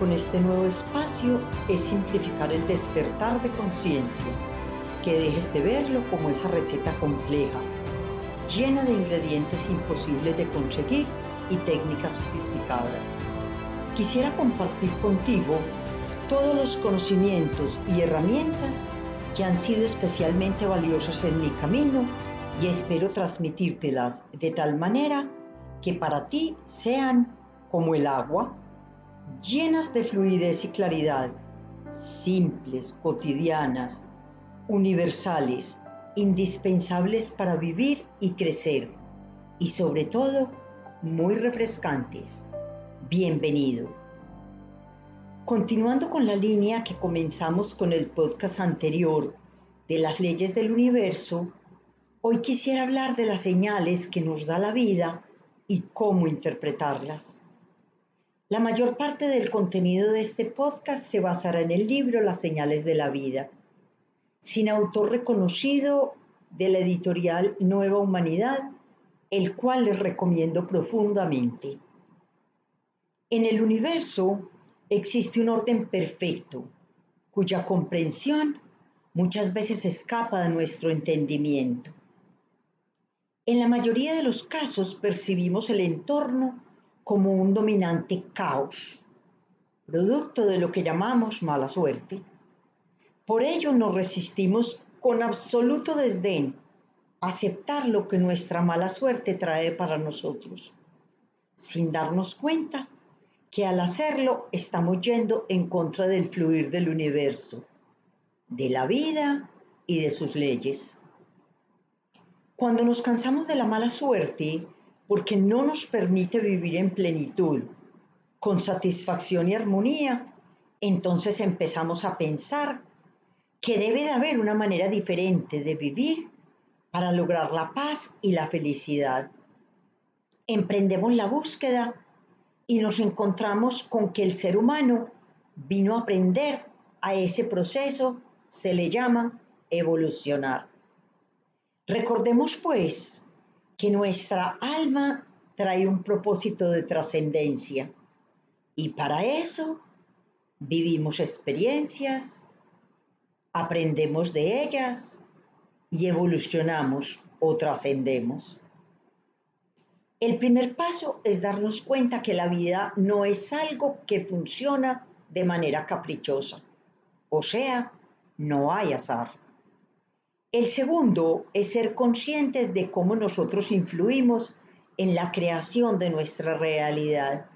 con este nuevo espacio es simplificar el despertar de conciencia, que dejes de verlo como esa receta compleja, llena de ingredientes imposibles de conseguir y técnicas sofisticadas. Quisiera compartir contigo todos los conocimientos y herramientas que han sido especialmente valiosas en mi camino y espero transmitírtelas de tal manera que para ti sean como el agua, llenas de fluidez y claridad, simples, cotidianas, universales, indispensables para vivir y crecer y sobre todo muy refrescantes. Bienvenido. Continuando con la línea que comenzamos con el podcast anterior de las leyes del universo, hoy quisiera hablar de las señales que nos da la vida y cómo interpretarlas. La mayor parte del contenido de este podcast se basará en el libro Las señales de la vida, sin autor reconocido de la editorial Nueva Humanidad, el cual les recomiendo profundamente. En el universo existe un orden perfecto cuya comprensión muchas veces escapa de nuestro entendimiento. En la mayoría de los casos percibimos el entorno como un dominante caos, producto de lo que llamamos mala suerte. Por ello nos resistimos con absoluto desdén a aceptar lo que nuestra mala suerte trae para nosotros, sin darnos cuenta que al hacerlo estamos yendo en contra del fluir del universo, de la vida y de sus leyes. Cuando nos cansamos de la mala suerte, porque no nos permite vivir en plenitud, con satisfacción y armonía, entonces empezamos a pensar que debe de haber una manera diferente de vivir para lograr la paz y la felicidad. Emprendemos la búsqueda y nos encontramos con que el ser humano vino a aprender a ese proceso, se le llama evolucionar. Recordemos pues que nuestra alma trae un propósito de trascendencia y para eso vivimos experiencias, aprendemos de ellas y evolucionamos o trascendemos. El primer paso es darnos cuenta que la vida no es algo que funciona de manera caprichosa, o sea, no hay azar. El segundo es ser conscientes de cómo nosotros influimos en la creación de nuestra realidad.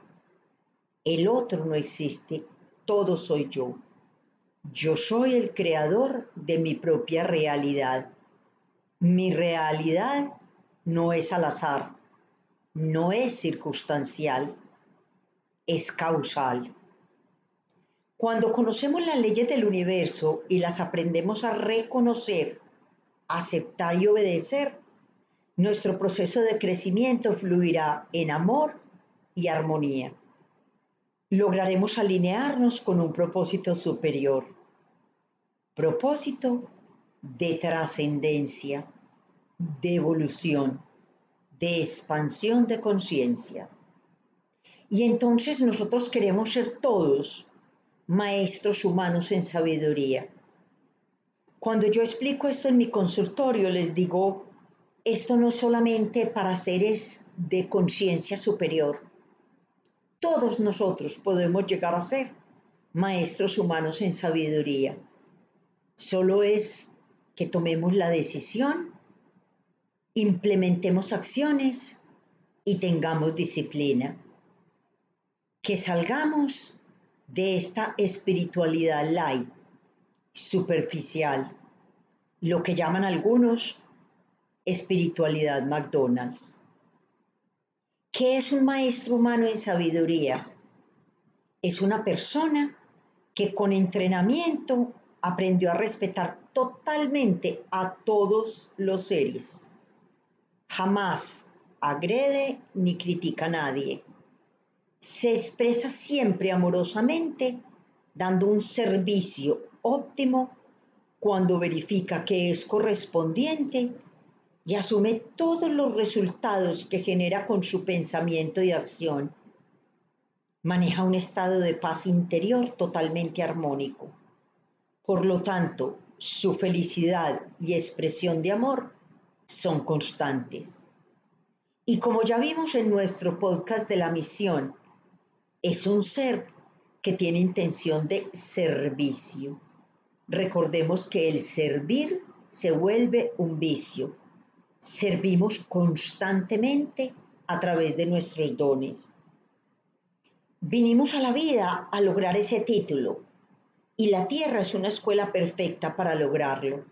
El otro no existe, todo soy yo. Yo soy el creador de mi propia realidad. Mi realidad no es al azar, no es circunstancial, es causal. Cuando conocemos las leyes del universo y las aprendemos a reconocer, aceptar y obedecer, nuestro proceso de crecimiento fluirá en amor y armonía. Lograremos alinearnos con un propósito superior. Propósito de trascendencia, de evolución de expansión de conciencia. Y entonces nosotros queremos ser todos maestros humanos en sabiduría. Cuando yo explico esto en mi consultorio, les digo, esto no solamente para seres de conciencia superior. Todos nosotros podemos llegar a ser maestros humanos en sabiduría. Solo es que tomemos la decisión implementemos acciones y tengamos disciplina. Que salgamos de esta espiritualidad light, superficial, lo que llaman algunos espiritualidad McDonald's. ¿Qué es un maestro humano en sabiduría? Es una persona que con entrenamiento aprendió a respetar totalmente a todos los seres Jamás agrede ni critica a nadie. Se expresa siempre amorosamente, dando un servicio óptimo cuando verifica que es correspondiente y asume todos los resultados que genera con su pensamiento y acción. Maneja un estado de paz interior totalmente armónico. Por lo tanto, su felicidad y expresión de amor son constantes. Y como ya vimos en nuestro podcast de la misión, es un ser que tiene intención de servicio. Recordemos que el servir se vuelve un vicio. Servimos constantemente a través de nuestros dones. Vinimos a la vida a lograr ese título y la tierra es una escuela perfecta para lograrlo.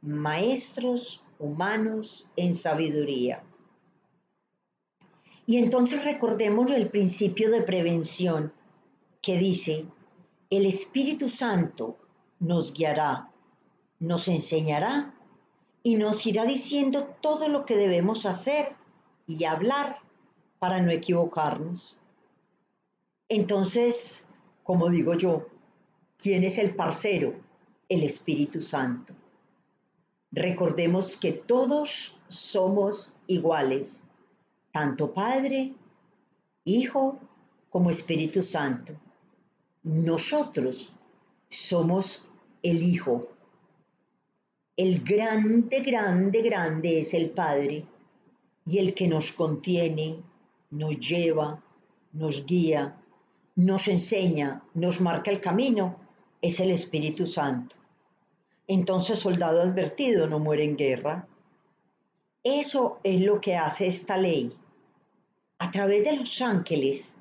Maestros humanos en sabiduría. Y entonces recordemos el principio de prevención que dice, el Espíritu Santo nos guiará, nos enseñará y nos irá diciendo todo lo que debemos hacer y hablar para no equivocarnos. Entonces, como digo yo, ¿quién es el parcero? El Espíritu Santo. Recordemos que todos somos iguales, tanto Padre, Hijo como Espíritu Santo. Nosotros somos el Hijo. El grande, grande, grande es el Padre y el que nos contiene, nos lleva, nos guía, nos enseña, nos marca el camino, es el Espíritu Santo. Entonces, soldado advertido no muere en guerra. Eso es lo que hace esta ley. A través de los ángeles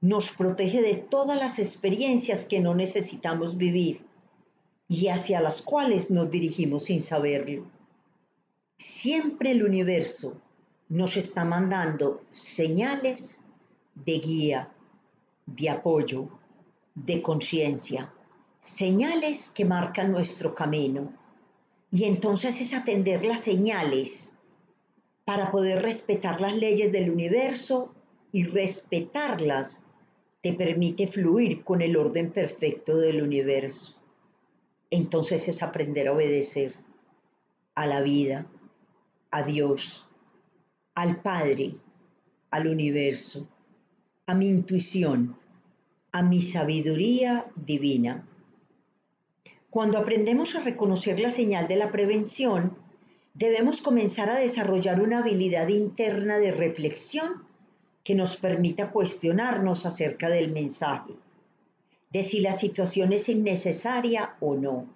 nos protege de todas las experiencias que no necesitamos vivir y hacia las cuales nos dirigimos sin saberlo. Siempre el universo nos está mandando señales de guía, de apoyo, de conciencia, señales que marcan nuestro camino. Y entonces es atender las señales para poder respetar las leyes del universo y respetarlas te permite fluir con el orden perfecto del universo entonces es aprender a obedecer a la vida, a Dios, al Padre, al universo, a mi intuición, a mi sabiduría divina. Cuando aprendemos a reconocer la señal de la prevención, debemos comenzar a desarrollar una habilidad interna de reflexión que nos permita cuestionarnos acerca del mensaje de si la situación es innecesaria o no,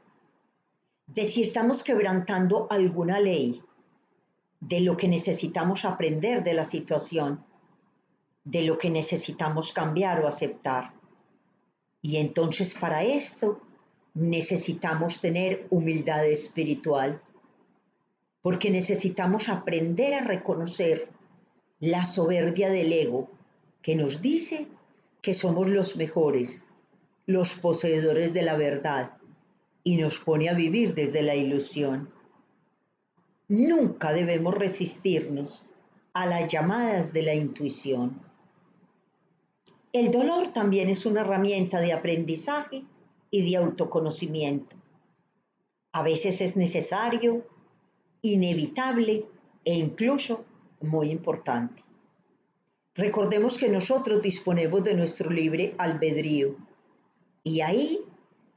de si estamos quebrantando alguna ley, de lo que necesitamos aprender de la situación, de lo que necesitamos cambiar o aceptar. Y entonces para esto necesitamos tener humildad espiritual, porque necesitamos aprender a reconocer la soberbia del ego que nos dice que somos los mejores los poseedores de la verdad y nos pone a vivir desde la ilusión. Nunca debemos resistirnos a las llamadas de la intuición. El dolor también es una herramienta de aprendizaje y de autoconocimiento. A veces es necesario, inevitable e incluso muy importante. Recordemos que nosotros disponemos de nuestro libre albedrío y ahí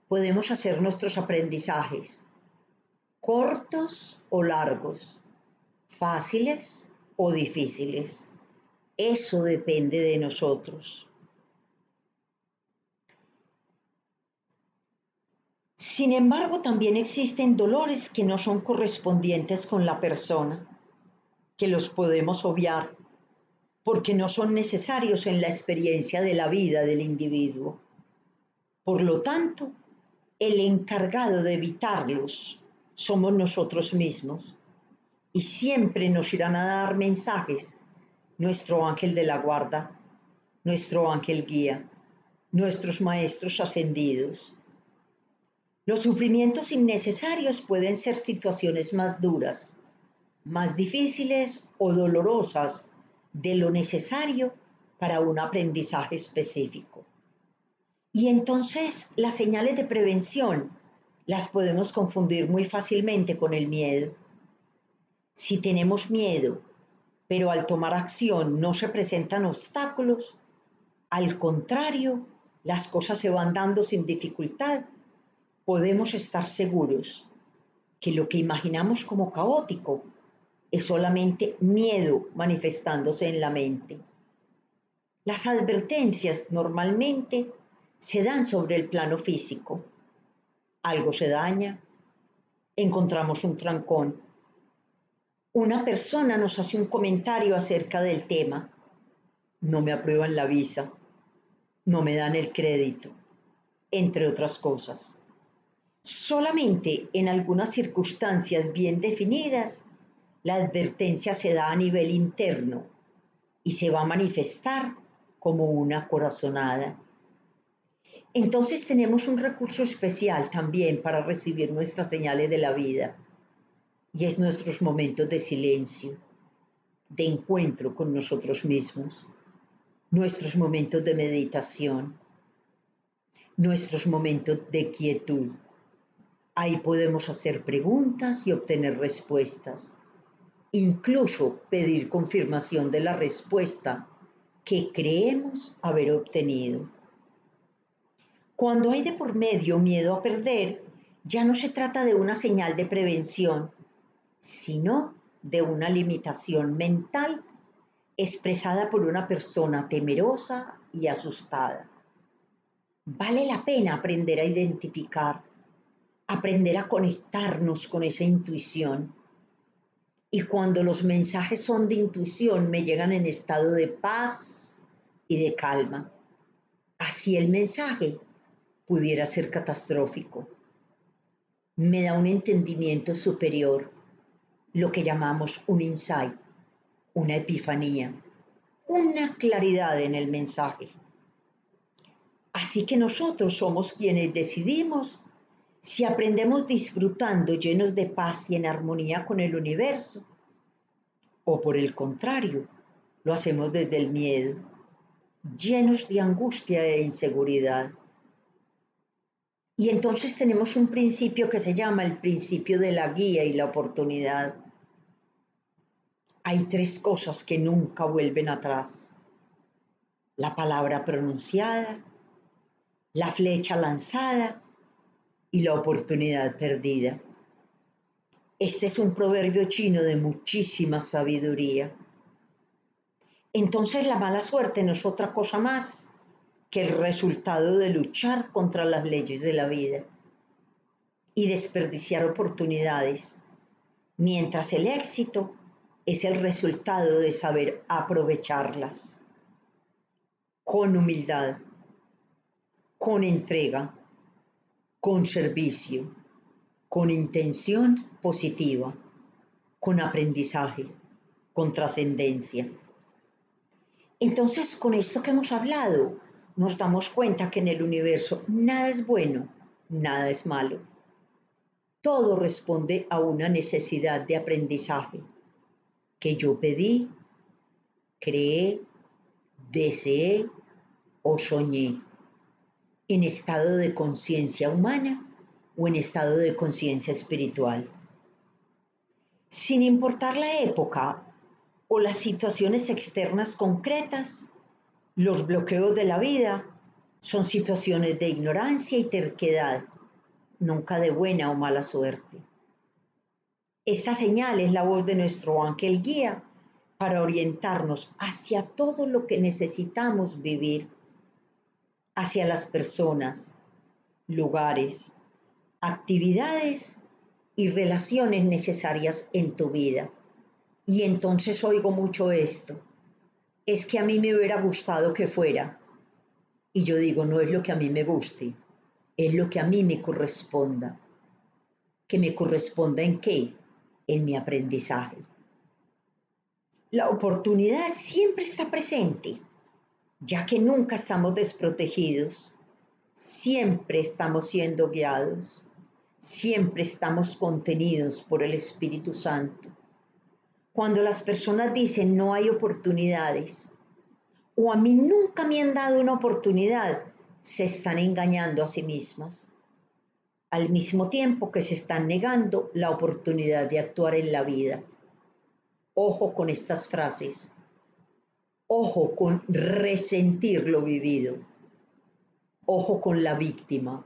podemos hacer nuestros aprendizajes, cortos o largos, fáciles o difíciles. Eso depende de nosotros. Sin embargo, también existen dolores que no son correspondientes con la persona, que los podemos obviar porque no son necesarios en la experiencia de la vida del individuo. Por lo tanto, el encargado de evitarlos somos nosotros mismos y siempre nos irán a dar mensajes nuestro ángel de la guarda, nuestro ángel guía, nuestros maestros ascendidos. Los sufrimientos innecesarios pueden ser situaciones más duras, más difíciles o dolorosas de lo necesario para un aprendizaje específico. Y entonces las señales de prevención las podemos confundir muy fácilmente con el miedo. Si tenemos miedo, pero al tomar acción no se presentan obstáculos, al contrario, las cosas se van dando sin dificultad, podemos estar seguros que lo que imaginamos como caótico es solamente miedo manifestándose en la mente. Las advertencias normalmente se dan sobre el plano físico. Algo se daña, encontramos un trancón. Una persona nos hace un comentario acerca del tema. No me aprueban la visa, no me dan el crédito, entre otras cosas. Solamente en algunas circunstancias bien definidas, la advertencia se da a nivel interno y se va a manifestar como una corazonada. Entonces tenemos un recurso especial también para recibir nuestras señales de la vida y es nuestros momentos de silencio, de encuentro con nosotros mismos, nuestros momentos de meditación, nuestros momentos de quietud Ahí podemos hacer preguntas y obtener respuestas. Incluso pedir confirmación de la respuesta que creemos haber obtenido. Cuando hay de por medio miedo a perder, ya no se trata de una señal de prevención, sino de una limitación mental expresada por una persona temerosa y asustada. Vale la pena aprender a identificar aprender a conectarnos con esa intuición. Y cuando los mensajes son de intuición, me llegan en estado de paz y de calma. Así el mensaje pudiera ser catastrófico. Me da un entendimiento superior, lo que llamamos un insight, una epifanía, una claridad en el mensaje. Así que nosotros somos quienes decidimos si aprendemos disfrutando llenos de paz y en armonía con el universo, o por el contrario, lo hacemos desde el miedo, llenos de angustia e inseguridad. Y entonces tenemos un principio que se llama el principio de la guía y la oportunidad. Hay tres cosas que nunca vuelven atrás. La palabra pronunciada, la flecha lanzada y la oportunidad perdida. Este es un proverbio chino de muchísima sabiduría. Entonces la mala suerte no es otra cosa más que el resultado de luchar contra las leyes de la vida y desperdiciar oportunidades, mientras el éxito es el resultado de saber aprovecharlas con humildad, con entrega con servicio, con intención positiva, con aprendizaje, con trascendencia. Entonces, con esto que hemos hablado, nos damos cuenta que en el universo nada es bueno, nada es malo. Todo responde a una necesidad de aprendizaje que yo pedí, creé, deseé o soñé en estado de conciencia humana o en estado de conciencia espiritual. Sin importar la época o las situaciones externas concretas, los bloqueos de la vida son situaciones de ignorancia y terquedad, nunca de buena o mala suerte. Esta señal es la voz de nuestro ángel guía para orientarnos hacia todo lo que necesitamos vivir hacia las personas, lugares, actividades y relaciones necesarias en tu vida. Y entonces oigo mucho esto. Es que a mí me hubiera gustado que fuera. Y yo digo, no es lo que a mí me guste, es lo que a mí me corresponda. ¿Que me corresponda en qué? En mi aprendizaje. La oportunidad siempre está presente ya que nunca estamos desprotegidos, siempre estamos siendo guiados, siempre estamos contenidos por el Espíritu Santo. Cuando las personas dicen no hay oportunidades o a mí nunca me han dado una oportunidad, se están engañando a sí mismas. al mismo tiempo que se están negando la oportunidad de actuar en la vida. Ojo con estas frases. Ojo con resentir lo vivido. Ojo con la víctima.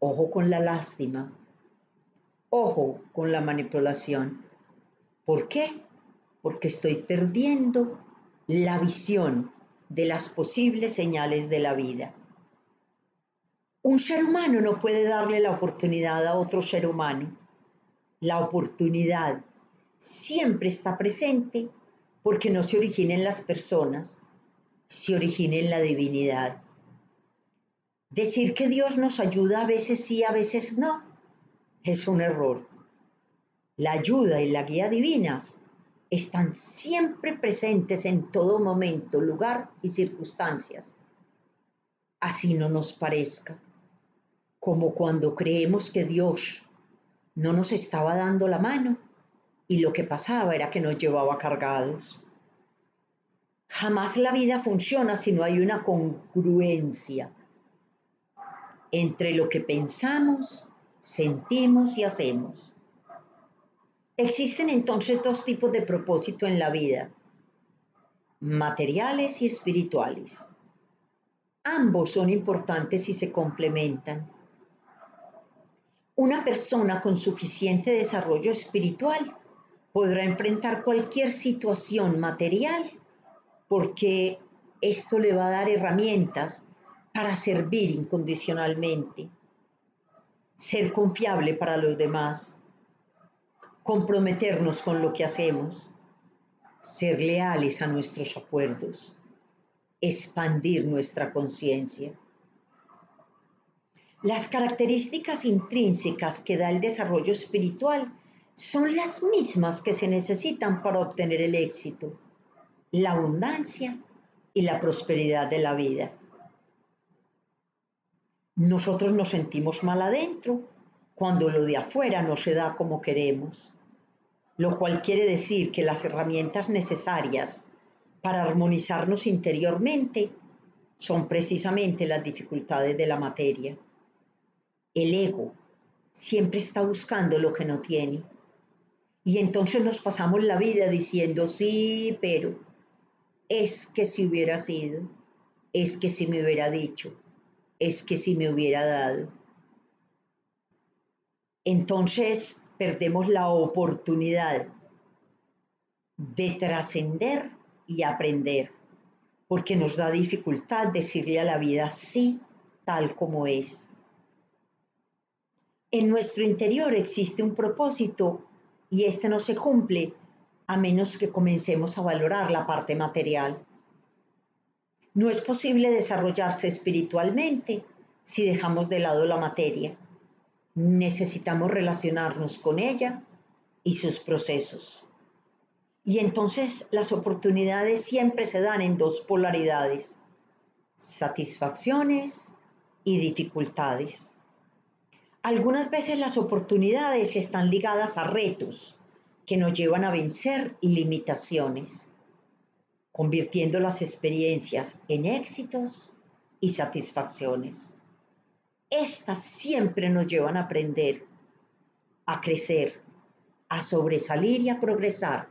Ojo con la lástima. Ojo con la manipulación. ¿Por qué? Porque estoy perdiendo la visión de las posibles señales de la vida. Un ser humano no puede darle la oportunidad a otro ser humano. La oportunidad siempre está presente porque no se origina en las personas, se origina en la divinidad. Decir que Dios nos ayuda a veces sí, a veces no, es un error. La ayuda y la guía divinas están siempre presentes en todo momento, lugar y circunstancias. Así no nos parezca como cuando creemos que Dios no nos estaba dando la mano y lo que pasaba era que nos llevaba cargados. Jamás la vida funciona si no hay una congruencia entre lo que pensamos, sentimos y hacemos. Existen entonces dos tipos de propósito en la vida, materiales y espirituales. Ambos son importantes y se complementan. Una persona con suficiente desarrollo espiritual podrá enfrentar cualquier situación material porque esto le va a dar herramientas para servir incondicionalmente, ser confiable para los demás, comprometernos con lo que hacemos, ser leales a nuestros acuerdos, expandir nuestra conciencia. Las características intrínsecas que da el desarrollo espiritual son las mismas que se necesitan para obtener el éxito, la abundancia y la prosperidad de la vida. Nosotros nos sentimos mal adentro cuando lo de afuera no se da como queremos, lo cual quiere decir que las herramientas necesarias para armonizarnos interiormente son precisamente las dificultades de la materia. El ego siempre está buscando lo que no tiene. Y entonces nos pasamos la vida diciendo, sí, pero es que si hubiera sido, es que si me hubiera dicho, es que si me hubiera dado. Entonces perdemos la oportunidad de trascender y aprender, porque nos da dificultad decirle a la vida sí tal como es en nuestro interior existe un propósito y este no se cumple a menos que comencemos a valorar la parte material. No es posible desarrollarse espiritualmente si dejamos de lado la materia. Necesitamos relacionarnos con ella y sus procesos. Y entonces las oportunidades siempre se dan en dos polaridades, satisfacciones y dificultades. Algunas veces las oportunidades están ligadas a retos que nos llevan a vencer limitaciones, convirtiendo las experiencias en éxitos y satisfacciones. Estas siempre nos llevan a aprender, a crecer, a sobresalir y a progresar.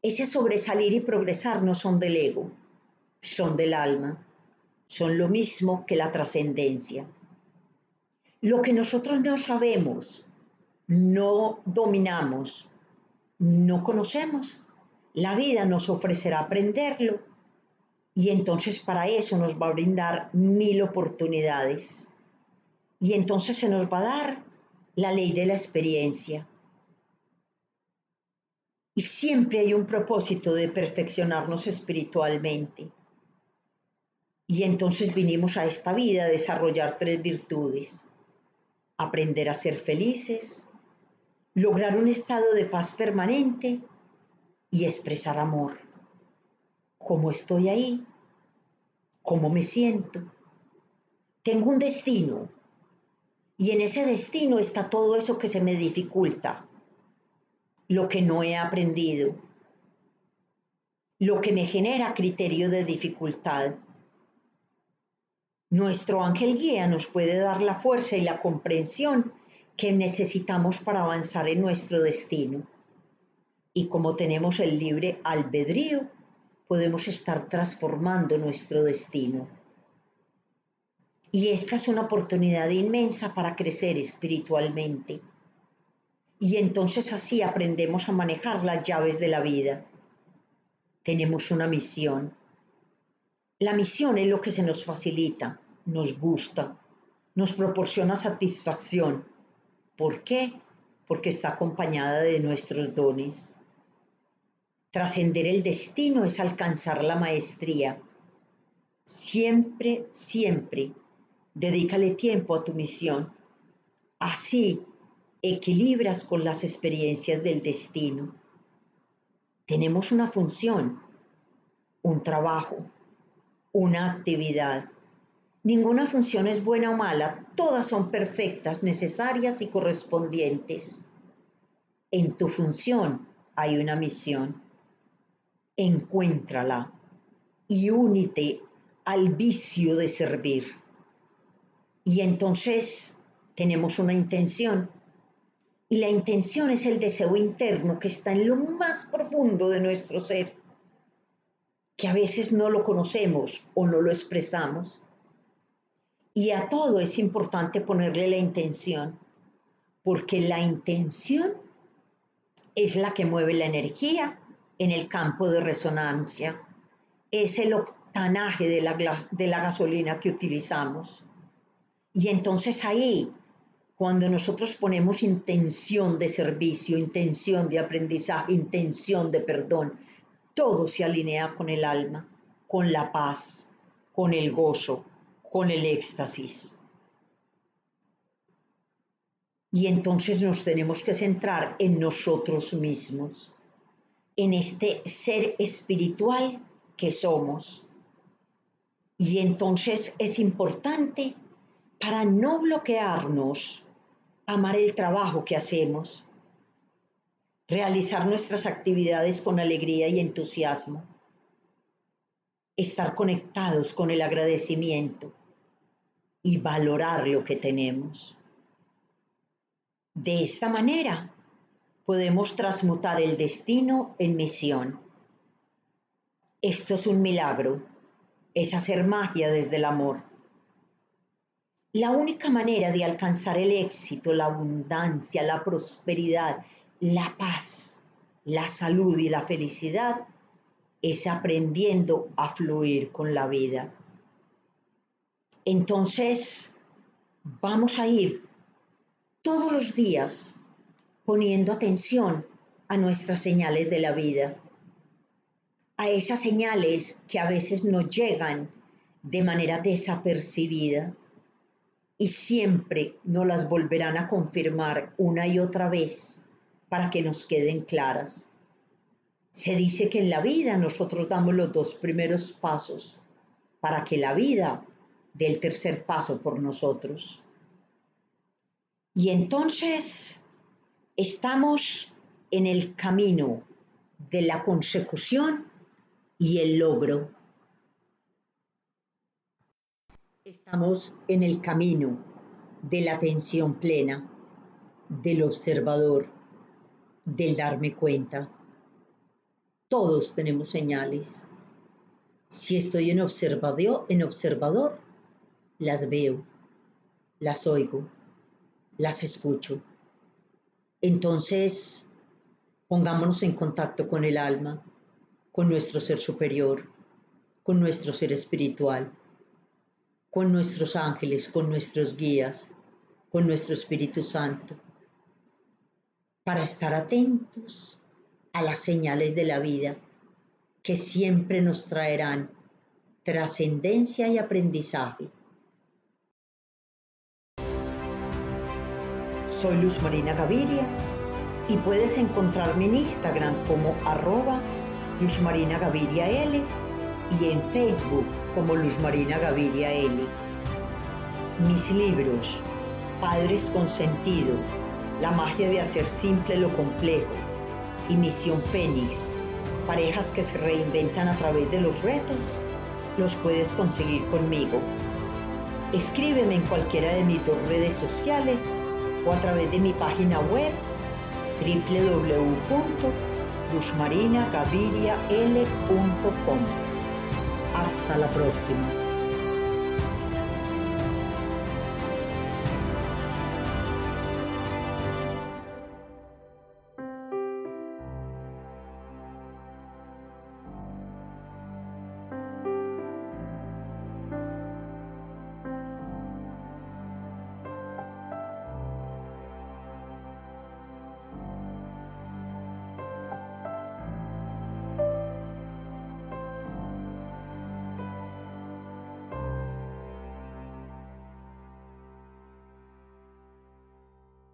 Ese sobresalir y progresar no son del ego, son del alma, son lo mismo que la trascendencia. Lo que nosotros no sabemos, no dominamos, no conocemos, la vida nos ofrecerá aprenderlo y entonces para eso nos va a brindar mil oportunidades. Y entonces se nos va a dar la ley de la experiencia. Y siempre hay un propósito de perfeccionarnos espiritualmente. Y entonces vinimos a esta vida a desarrollar tres virtudes aprender a ser felices, lograr un estado de paz permanente y expresar amor. ¿Cómo estoy ahí? ¿Cómo me siento? Tengo un destino y en ese destino está todo eso que se me dificulta, lo que no he aprendido, lo que me genera criterio de dificultad. Nuestro ángel guía nos puede dar la fuerza y la comprensión que necesitamos para avanzar en nuestro destino. Y como tenemos el libre albedrío, podemos estar transformando nuestro destino. Y esta es una oportunidad inmensa para crecer espiritualmente. Y entonces así aprendemos a manejar las llaves de la vida. Tenemos una misión. La misión es lo que se nos facilita, nos gusta, nos proporciona satisfacción. ¿Por qué? Porque está acompañada de nuestros dones. Trascender el destino es alcanzar la maestría. Siempre, siempre, dedícale tiempo a tu misión. Así equilibras con las experiencias del destino. Tenemos una función, un trabajo, una actividad. Ninguna función es buena o mala, todas son perfectas, necesarias y correspondientes. En tu función hay una misión. Encuéntrala y únete al vicio de servir. Y entonces tenemos una intención. Y la intención es el deseo interno que está en lo más profundo de nuestro ser que a veces no lo conocemos o no lo expresamos. Y a todo es importante ponerle la intención, porque la intención es la que mueve la energía en el campo de resonancia. Es el octanaje de la, gasolina que utilizamos. Y entonces ahí, cuando nosotros ponemos intención de servicio, intención de aprendizaje, intención de perdón, todo se alinea con el alma, con la paz, con el gozo, con el éxtasis. Y entonces nos tenemos que centrar en nosotros mismos, en este ser espiritual que somos. Y entonces es importante para no bloquearnos, amar el trabajo que hacemos, realizar nuestras actividades con alegría y entusiasmo, estar conectados con el agradecimiento y valorar lo que tenemos. De esta manera podemos transmutar el destino en misión. Esto es un milagro, es hacer magia desde el amor. La única manera de alcanzar el éxito, la abundancia, la prosperidad la paz, la salud y la felicidad es aprendiendo a fluir con la vida. Entonces, vamos a ir todos los días poniendo atención a nuestras señales de la vida, a esas señales que a veces nos llegan de manera desapercibida y siempre nos las volverán a confirmar una y otra vez para que nos queden claras. Se dice que en la vida nosotros damos los dos primeros pasos para que la vida dé el tercer paso por nosotros. Y entonces estamos en el camino de la consecución y el logro. Estamos en el camino de la atención plena, del observador del darme cuenta. Todos tenemos señales. Si estoy en observador, en observador, las veo, las oigo, las escucho. Entonces, pongámonos en contacto con el alma, con nuestro ser superior, con nuestro ser espiritual, con nuestros ángeles, con nuestros guías, con nuestro Espíritu Santo para estar atentos a las señales de la vida que siempre nos traerán trascendencia y aprendizaje. Soy Luz Marina Gaviria y puedes encontrarme en Instagram como arroba L y en Facebook como Luz Marina Gaviria L. Mis libros, Padres con Sentido, la magia de hacer simple lo complejo y Misión Fénix, parejas que se reinventan a través de los retos, los puedes conseguir conmigo. Escríbeme en cualquiera de mis dos redes sociales o a través de mi página web www.luzmarinagavirial.com. Hasta la próxima.